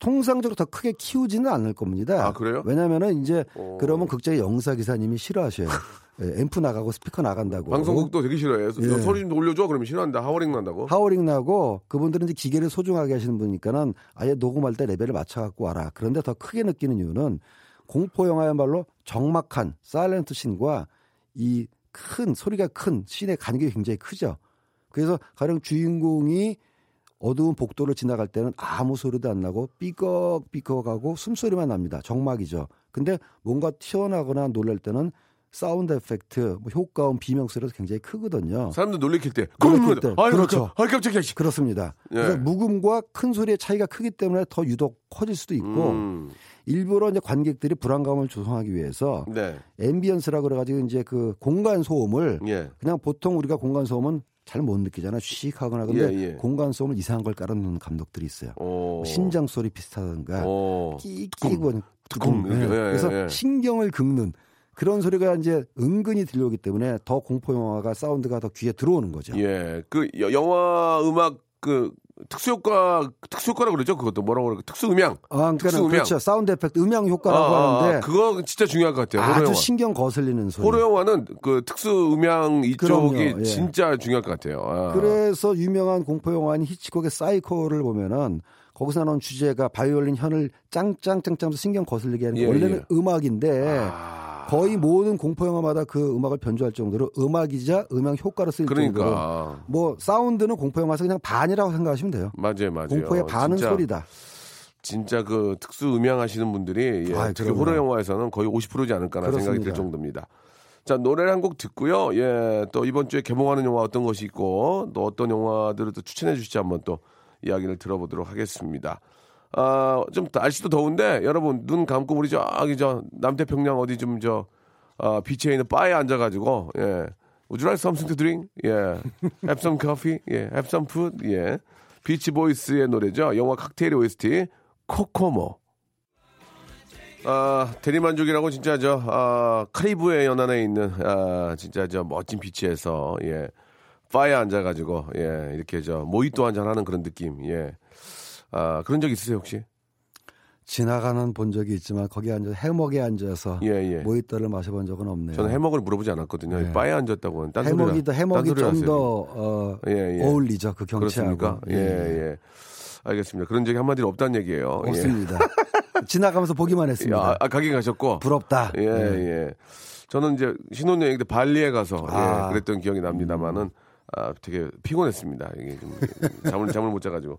통상적으로 더 크게 키우지는 않을 겁니다. 아, 그래요? 왜냐면은 이제 어. 그러면 극장의 영사 기사님이 싫어하셔요. 예, 앰프 나가고 스피커 나간다고. 방송국도 되게 싫어해. 예. 소리 좀 올려줘. 그러면 싫어한다. 하워링 난다고. 하워링 나고 그분들은 이제 기계를 소중하게 하시는 분이니까는 아예 녹음할 때 레벨을 맞춰 갖고 와라. 그런데 더 크게 느끼는 이유는 공포 영화야말로 적막한 silent scene과 이 큰 소리가 큰 scene의 간격이 굉장히 크죠. 그래서 가령 주인공이 어두운 복도를 지나갈 때는 아무 소리도 안 나고 삐걱삐걱하고 숨소리만 납니다. 적막이죠. 근데 뭔가 튀어나거나 놀랄 때는 sound effect, 뭐 효과음, 비명 소리도 굉장히 크거든요. 사람들 놀래킬 때. 놀래킬 때. 아유, 그렇죠. 아 깜짝이야. 씨. 그렇습니다. 예. 그래서 묵음과 큰 소리의 차이가 크기 때문에 더 유독 커질 수도 있고 음, 일부러 이제 관객들이 불안감을 조성하기 위해서 네. ambience라 그래가지고 이제 그 공간 소음을 예. 그냥 보통 우리가 공간 소음은 잘 못 느끼잖아 씩하거나 근데 예, 예. 공간 소음을 이상한 걸 깔아놓는 감독들이 있어요. 오. 뭐 심장 소리 비슷하던가 오. 끼끼고 뚜껑, 이렇게. 예, 그래서 예. 신경을 긁는 그런 소리가 이제 은근히 들려오기 때문에 더 공포 영화가 사운드가 더 귀에 들어오는 거죠. 예. 그 여- 영화 음악 그 특수효과 특수효과라고 그러죠. 그것도 뭐라고 그러고 특수음향. 아, 그러니까 특수음향. 그렇죠. sound effect, 음향 효과라고 아, 아, 하는데 그거 진짜 중요할 것 같아요. 아주 영화. 신경 거슬리는 소리. 호러 영화는 그 특수음향 이쪽이 그럼요, 예. 진짜 중요할 것 같아요. 아. 그래서 유명한 공포 영화인 히치콕의 사이코를 보면은 거기서 나온 주제가 바이올린 현을 짱짱짱짱 신경 거슬리게 하는 게 예, 원래는 예. 음악인데 아. 거의 모든 공포 영화마다 그 음악을 변주할 정도로 음악이자 음향 효과로 쓰일 정도로 그러니까 뭐 사운드는 공포 영화에서 그냥 반이라고 생각하시면 돼요. 맞아요, 맞아요. 공포의 반은 진짜, 소리다. 진짜 그 특수 음향 하시는 분들이 예, 아이, 특히. 호러 영화에서는 거의 50%지 않을까나 생각이 들 그렇습니다. 정도입니다. 자 노래를 한 곡 듣고요. 예, 또 이번 주에 개봉하는 영화 어떤 것이 있고 또 어떤 영화들을 또 추천해 주실지 한번 또 이야기를 들어보도록 하겠습니다. 아, 좀 날씨도 더운데 여러분 눈 감고 우리 저기 저 남태평양 어디 좀 저 아, 비치에 있는 바에 앉아가지고 예. Would you like something to drink? 예. Have some coffee? 예. Have some food? 예. 비치 보이스의 노래죠. 영화 칵테일 OST 코코모. 아, 대리만족이라고 진짜 저 아, 카리브해 연안에 있는 아, 진짜 저 멋진 비치에서 예. 바에 앉아 가지고 예. 이렇게 저 모히또 한잔 하는 그런 느낌. 예. 아, 그런 적 있으세요, 혹시? 지나가는 본 적이 있지만 거기 앉아 해먹에 앉아서 예, 예. 모히또를 마셔본 적은 없네요. 저는 해먹을 물어보지 않았거든요. 네. 바에 앉았다고. 딴 해먹이 더딴 해먹이 좀. 더 어, 예, 예. 어울리죠 그 경치하고. 그렇습니까? 예, 예. 알겠습니다. 그런 적이 한마디로 없다는 얘기예요. 예. 없습니다. 지나가면서 보기만 했습니다. 야, 아, 가긴 가셨고. 부럽다. 예, 예. 저는 이제 신혼여행 때 발리에 가서 아. 예, 그랬던 기억이 납니다만은 아, 되게 피곤했습니다. 이게 좀 잠을 잠을 못 자가지고.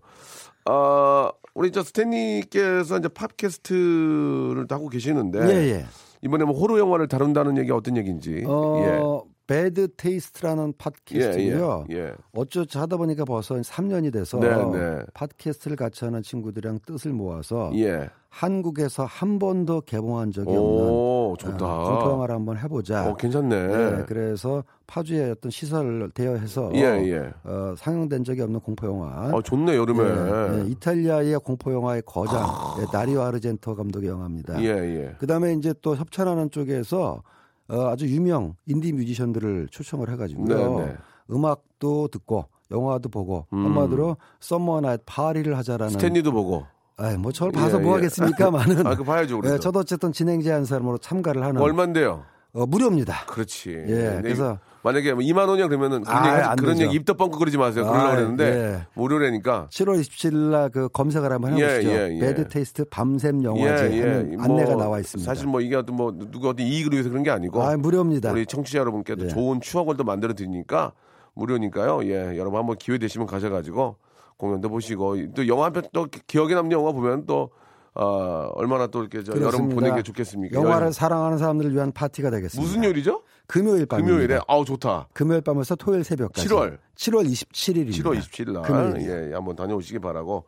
아, 우리 저 스탠리께서 이제 팟캐스트를 또 하고 계시는데 예, 예. 이번에 뭐 호러 영화를 다룬다는 얘기 어떤 얘기인지. 어, 배드 테이스트라는 팟캐스트고요. 예, 예. 어쩌지 하다 보니까 벌써 3년이 돼서 네, 네. 팟캐스트를 같이 하는 친구들이랑 뜻을 모아서 예. 한국에서 한 번도 개봉한 적이 없는 오, 좋다. 어, 공포 영화를 한번 해보자. 어, 괜찮네. 네, 그래서 파주에 어떤 시설을 대여해서 예, 예. 어, 상영된 적이 없는 공포 영화. 어, 좋네, 여름에. 예, 예, 이탈리아의 공포 영화의 거장 예, 다리오 아르젠토 감독의 영화입니다. 예, 예. 그다음에 이제 또 협찬하는 쪽에서 어, 아주 유명 인디 뮤지션들을 초청을 해가지고요. 네, 네. 음악도 듣고 영화도 보고 음. 한마디로 summer night party를 하자라는. 스탠리도 보고. 아이, 뭐 저를 봐서 예, 뭐 예. 하겠습니까만은. 아, 그 봐야죠, 우리도. 예, 저도 어쨌든 진행자 한 사람으로 참가를 하는. 얼만데요? 어, 무료입니다. 그렇지. 예, 근데 그래서- 만약에 뭐 2만 원이야 그러면은 그런, 아, 얘기, 하지- 안 그럼 되죠. 얘기 입도 뻥긋 그러지 마세요. 그러려고 아, 그랬는데 예. 무료라니까. 7월 27일 날 그 검색을 한번 예, 해보시죠. 예, 예. 배드 테이스트 밤샘 영화제 하는 뭐 안내가 나와 있습니다. 사실 뭐 이게 어떤 뭐 누가 어떤 이익을 위해서 그런 게 아니고 아, 무료입니다. 우리 청취자 여러분께도 예. 좋은 추억을 또 만들어 드리니까 무료니까요. 예, 여러분 한번 기회 되시면 가셔가지고 공연도 보시고 또 영화 한 편 또 기억에 남는 영화 보면 또 어, 얼마나 또 이렇게 저. 보내는 게 좋겠습니까? 영화를 열- 사랑하는 사람들을 위한 파티가 되겠습니다. 무슨 요일이죠? 금요일 밤. 금요일에 아우 좋다. 금요일 밤에서 토요일 새벽까지. 7월. 7월 27일입니다. 7월 27일 날 금요일이요. 예, 예, 한번 다녀오시기 바라고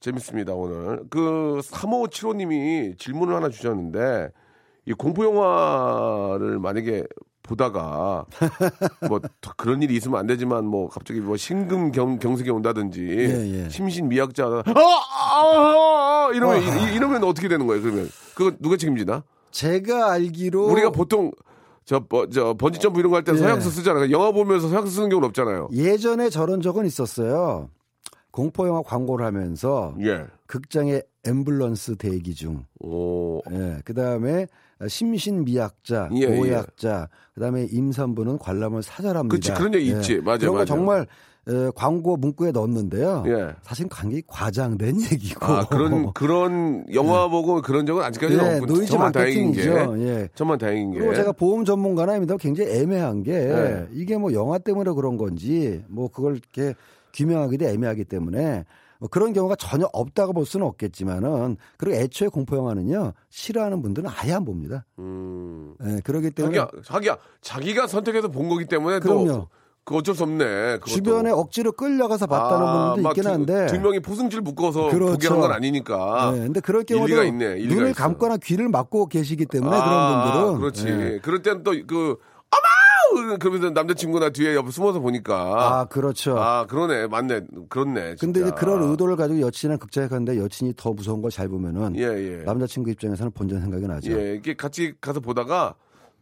재밌습니다 오늘 그 3575님이 질문을 하나 주셨는데 이 공포 영화를 만약에 보다가 뭐더 그런 일이 있으면 안 되지만 뭐 갑자기 뭐 심금 경, 경색이 온다든지 예, 예. 심신 미약자가 아, 아, 아, 이러면 이, 이러면 어떻게 되는 거예요 그러면 그거 누가 책임지나 제가 알기로 우리가 보통 저, 버, 저 번지 점프 이런 거 할때 예. 서양서 쓰잖아요 영화 보면서 서양서 쓰는 경우는 없잖아요 예전에 저런 적은 있었어요. 공포 영화 광고를 하면서 예. 극장에 앰뷸런스 대기 중. 오. 예. 그다음에 심신미약자, 예, 예. 보약자, 그다음에 임산부는 관람을 사절합니다. 그치, 그런 얘기 예. 있지. 맞아요, 그런 거 맞아요. 정말 어, 광고 문구에 넣었는데요. 예. 사실 관계 과장된 얘기고. 아, 그런, 그런 영화 보고 그런 적은 아직까지는 예, 없고. 노이즈. 마케팅이죠. 예. 정말 다행인 게. 그리고 제가 보험 전문가는 아닙니다. 굉장히 애매한 게 네. 이게 뭐 영화 때문에 그런 건지 뭐 그걸 이렇게 규명하기도 애매하기 때문에 뭐 그런 경우가 전혀 없다고 볼 수는 없겠지만은 그리고 애초에 공포 영화는요 싫어하는 분들은 아예 안 봅니다. 음. 예, 그렇기 때문에 자기야, 자기야, 자기가 선택해서 본 거기 때문에 그럼요. 또. 그 어쩔 수 없네. 그것도. 주변에 억지로 끌려가서 봤다는 아, 분들도 막 있긴 두- 한데 두 명이 포승줄 묶어서 그렇죠. 보게 한 건 아니니까. 네, 근데 그럴 경우도 일리가 있네. 일리가 눈을 있어. 감거나 귀를 막고 계시기 때문에 아, 그런 분들은 그렇지. 예. 그럴 땐또그 어머 그러면서 남자친구나 뒤에 옆에 숨어서 보니까 아 그렇죠. 아, 그러네 맞네 그렇네. 근데 이제 진짜. 그런 의도를 가지고 여친이랑 극장에 갔는데 여친이 더 무서운 걸 잘 보면은 예 예. 남자친구 입장에서는 본전 생각이 나죠. 예 이게 같이 가서 보다가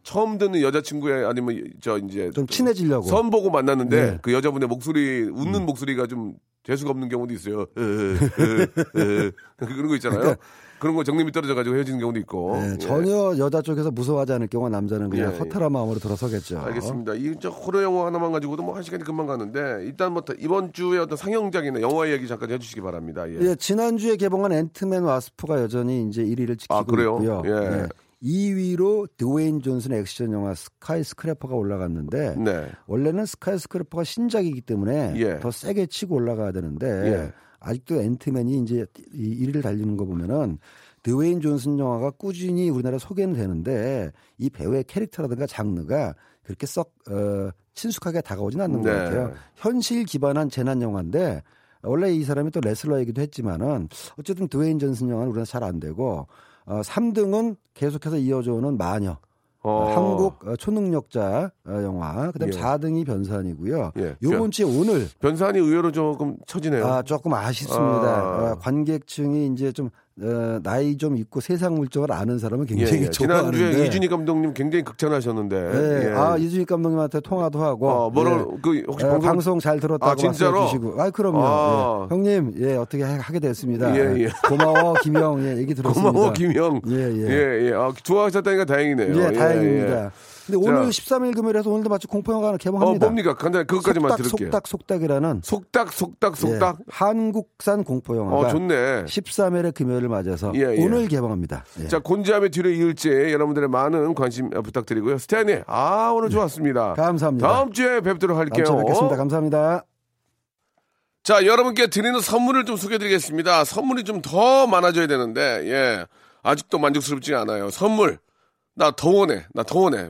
처음 듣는 여자친구의 아니면 저 이제 좀 친해지려고. 선 보고 만났는데 네. 그 여자분의 목소리 웃는 음. 목소리가 좀 재수가 없는 경우도 있어요. 에. 그런 거 있잖아요. 그런 거 정림이 떨어져가지고 헤어지는 경우도 있고. 그러니까 네, 예. 전혀 여자 쪽에서 무서워하지 않을 경우 남자는 그냥 예, 예. 허탈한 마음으로 들어서겠죠. 알겠습니다. 이저 호러 영화 하나만 가지고도 뭐 한 시간이 금방 가는데 일단 뭐 이번 주에 어떤 상영작이나 영화 이야기 잠깐 해주시기 바랍니다. 예. 예, 지난 주에 개봉한 앤트맨 와스프가 여전히 이제 1위를 지키고 아? 있고요. 예. 2위로 드웨인 존슨 액션 영화 스카이 스크래퍼가 올라갔는데 네. 원래는 스카이 스크래퍼가 신작이기 때문에 예. 더 세게 치고 올라가야 되는데 예. 아직도 앤트맨이 이제 이 1위를 달리는 거 보면은 드웨인 존슨 영화가 꾸준히 우리나라에 소개는 되는데 이 배우의 캐릭터라든가 장르가 그렇게 썩 어, 친숙하게 다가오진 않는 것 네. 같아요. 현실 기반한 재난 영화인데 원래 이 사람이 또 레슬러이기도 했지만은 어쨌든 드웨인 존슨 영화는 우리나라 잘 안 되고 어, 3등은 계속해서 이어져 오는 마녀. 어. 한국 어, 초능력자 어, 영화. 그다음 예. 4등이 변산이고요. 예. 요번 주에 오늘 변산이 의외로 조금 처지네요. 아, 조금 아쉽습니다. 아. 어, 관객층이 이제 좀 어, 나이 좀 있고 세상 물정을 아는 사람은 예, 굉장히 예. 좋아하는데. 지난주에 이준희 감독님 굉장히 극찬하셨는데. 예. 예. 아 이준익 감독님한테 통화도 하고. 어, 뭐라 예. 그 혹시 예, 방송, 방송, 잘 들었다고 아, 진짜로? 주시고. 아, 그럼요. 아. 예. 형님, 예, 어떻게 하- 하게 됐습니다. 예, 예. 고마워, 김영. 예, 얘기 들었습니다. 고마워 김영. 예, 예. 예, 예. 아, 좋아하셨다니까 다행이네요. 예, 다행입니다. 근데 자. 오늘 13일 금요일에서 오늘도 마치 공포 영화가 어, 개봉합니다. 뭡니까? 간단히 그것까지만 속닥, 들을게요. 속닥, 속닥이라는 속닥, 속닥, 속닥. 예, 한국산 공포 영화가 어, 좋네. 13일의 금요일을 맞아서 예, 예. 오늘 개봉합니다. 예. 자, 곤지암의 뒤를 이을지 여러분들의 많은 관심 어, 부탁드리고요. 스탠리, 아, 오늘 좋았습니다. 감사합니다. 다음 주에 뵙도록 할게요. 다음 주에 뵙겠습니다. 감사합니다. 자, 여러분께 드리는 선물을 좀 소개해드리겠습니다. 선물이 좀 더 많아져야 되는데, 예. 아직도 만족스럽지 않아요. 선물. 나 더 원해. 나 더 원해.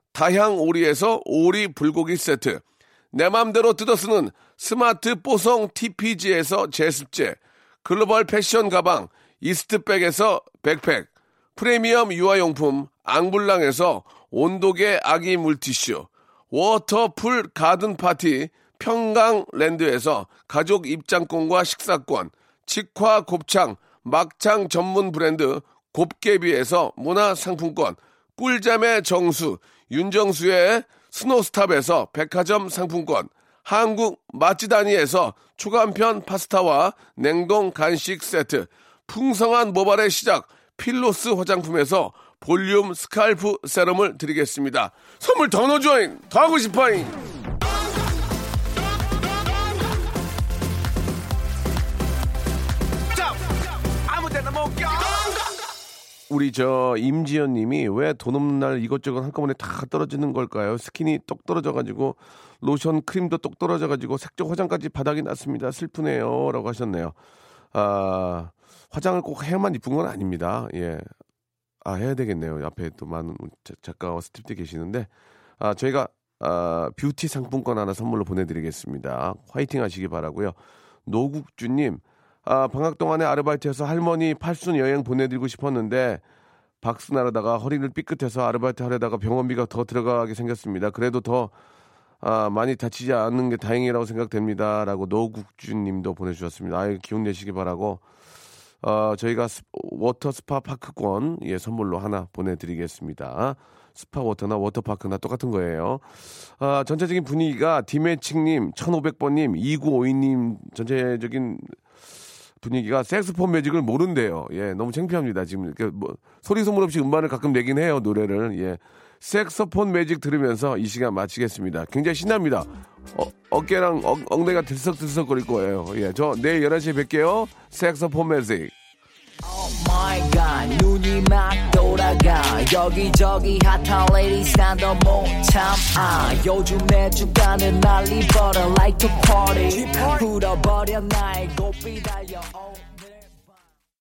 다향 오리에서 오리 불고기 세트, 내 맘대로 뜯어쓰는 스마트 뽀송 TPG에서 제습제, 글로벌 패션 가방 이스트백에서 백팩, 프리미엄 유아용품 앙블랑에서 온도계 아기 물티슈, 워터풀 가든 파티 평강랜드에서 가족 입장권과 식사권, 직화 곱창 막창 전문 브랜드 곱개비에서 문화상품권, 꿀잠의 정수, 윤정수의 스노스탑에서 백화점 상품권, 한국 맛지다니에서 초간편 파스타와 냉동 간식 세트, 풍성한 모발의 시작, 필로스 화장품에서 볼륨 스칼프 세럼을 드리겠습니다. 선물 더 넣어줘잉! 더 하고 싶어잉! 우리 저 임지연 님이 왜 돈 없는 날 이것저것 한꺼번에 다 떨어지는 걸까요? 스킨이 똑 떨어져가지고 로션 크림도 똑 떨어져가지고 색조 화장까지 바닥이 났습니다. 슬프네요. 라고 하셨네요. 아, 화장을 꼭 해야만 이쁜 건 아닙니다. 예. 아, 해야 되겠네요. 앞에 또 많은 작가와 스탭들이 계시는데, 아, 저희가, 아, 뷰티 상품권 하나 선물로 보내드리겠습니다. 화이팅 하시기 바라고요 노국주님, 아, 방학 동안에 아르바이트해서 할머니 팔순 여행 보내드리고 싶었는데, 박스 나르다가 허리를 삐끗해서 아르바이트 하려다가 병원비가 더 들어가게 생겼습니다. 그래도 더, 아, 많이 다치지 않는 게 다행이라고 생각됩니다. 라고 노국주님도 보내주셨습니다. 아유, 기운 내시기 바라고, 어, 저희가 스, 워터 스파 파크권 예 선물로 하나 보내드리겠습니다. 스파 워터나 워터파크나 똑같은 거예요. 아, 전체적인 분위기가 디매칭님, 1500번님, 2952님 전체적인 분위기가 색소폰 매직을 모른대요. 예, 너무 창피합니다. 지금 뭐 소리 소문 없이 음반을 가끔 내긴 해요 노래를. 예, 색소폰 매직 들으면서 이 시간 마치겠습니다. 굉장히 신납니다. 어, 어깨랑 어, 엉덩이가 들썩들썩거릴 거예요. 예, 저 내일 11시에 뵐게요. 색소폰 매직. Oh my god 눈이 막 돌아가. 여기저기 핫한 ladies 난더 못 참아 요즘에 주가는 난리 벌어 like to party. 불어버려 나의 고삐 달려 oh.